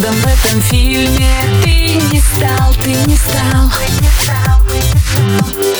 чудом в этом фильме Ты не стал, ты не стал, ты не стал, ты не стал.